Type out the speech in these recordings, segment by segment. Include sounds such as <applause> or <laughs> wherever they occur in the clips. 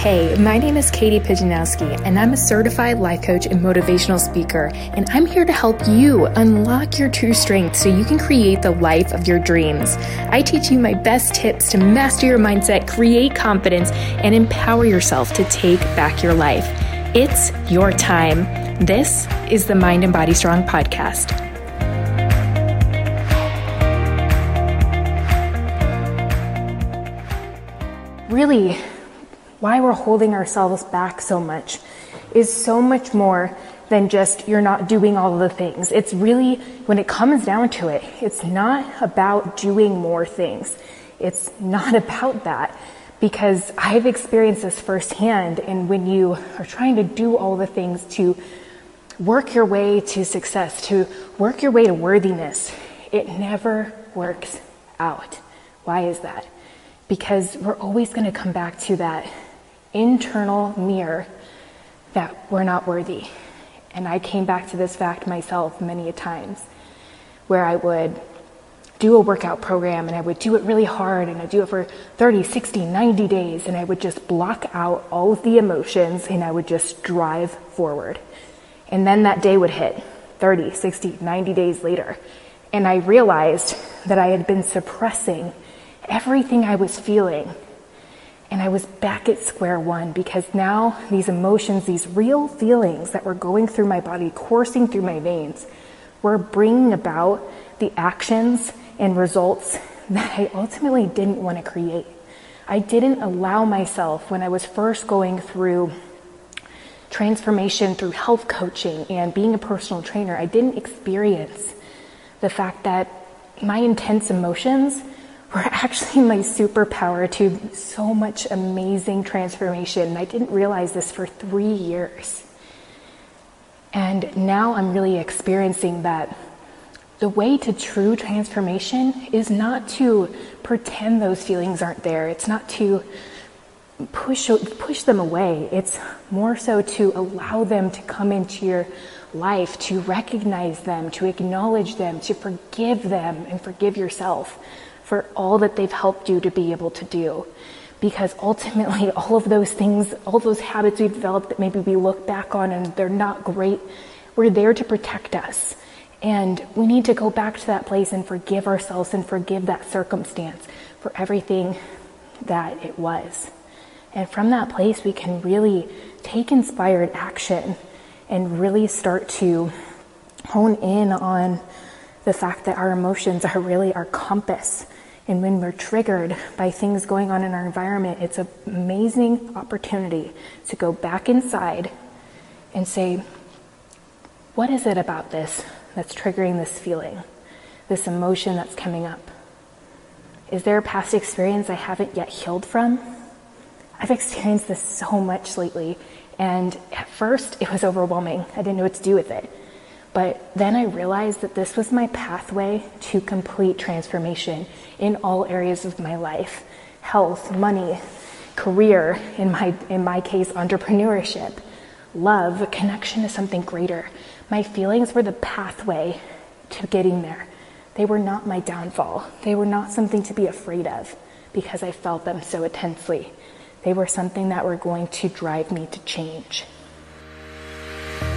Hey, my name is Katie Pijanowski, and I'm a certified life coach and motivational speaker. And I'm here to help you unlock your true strength so you can create the life of your dreams. I teach you my best tips to master your mindset, create confidence, and empower yourself to take back your life. It's your time. This is the Mind and Body Strong podcast. Really, why we're holding ourselves back so much is so much more than just you're not doing all the things. It's really, when it comes down to it, it's not about doing more things. It's not about that because I've experienced this firsthand. And when you are trying to do all the things to work your way to success, to work your way to worthiness, it never works out. Why is that? Because we're always going to come back to that internal mirror that we're not worthy. And I came back to this fact myself many a times where I would do a workout program and I would do it really hard and I'd do it for 30, 60, 90 days and I would just block out all of the emotions and I would just drive forward. And then that day would hit 30, 60, 90 days later. And I realized that I had been suppressing everything I was feeling and I was back at square one because now these emotions, these real feelings that were going through my body, coursing through my veins, were bringing about the actions and results that I ultimately didn't want to create. I didn't allow myself when I was first going through transformation through health coaching and being a personal trainer, I didn't experience the fact that my intense emotions were actually my superpower to so much amazing transformation. I didn't realize this for three years. And now I'm really experiencing that the way to true transformation is not to pretend those feelings aren't there. It's not to push push them away. It's more so to allow them to come into your life, to recognize them, to acknowledge them, to forgive them and forgive yourself for all that they've helped you to be able to do. Because ultimately, <laughs> all of those things, all those habits we've developed that maybe we look back on and they're not great, we're there to protect us. And we need to go back to that place and forgive ourselves and forgive that circumstance for everything that it was. And from that place, we can really take inspired action and really start to hone in on the fact that our emotions are really our compass and when we're triggered by things going on in our environment, it's an amazing opportunity to go back inside and say, what is it about this that's triggering this feeling, this emotion that's coming up? Is there a past experience I haven't yet healed from? I've experienced this so much lately, and at first it was overwhelming. I didn't know what to do with it. But then I realized that this was my pathway to complete transformation in all areas of my life health, money, career, in my, in my case, entrepreneurship, love, connection to something greater. My feelings were the pathway to getting there. They were not my downfall. They were not something to be afraid of because I felt them so intensely. They were something that were going to drive me to change.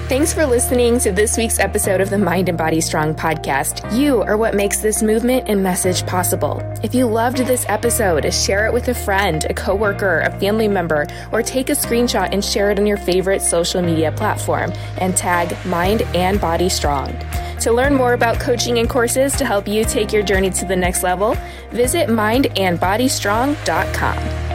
Thanks for listening to this week's episode of the Mind and Body Strong podcast. You are what makes this movement and message possible. If you loved this episode, share it with a friend, a coworker, a family member, or take a screenshot and share it on your favorite social media platform and tag Mind and Body Strong. To learn more about coaching and courses to help you take your journey to the next level, visit mindandbodystrong.com.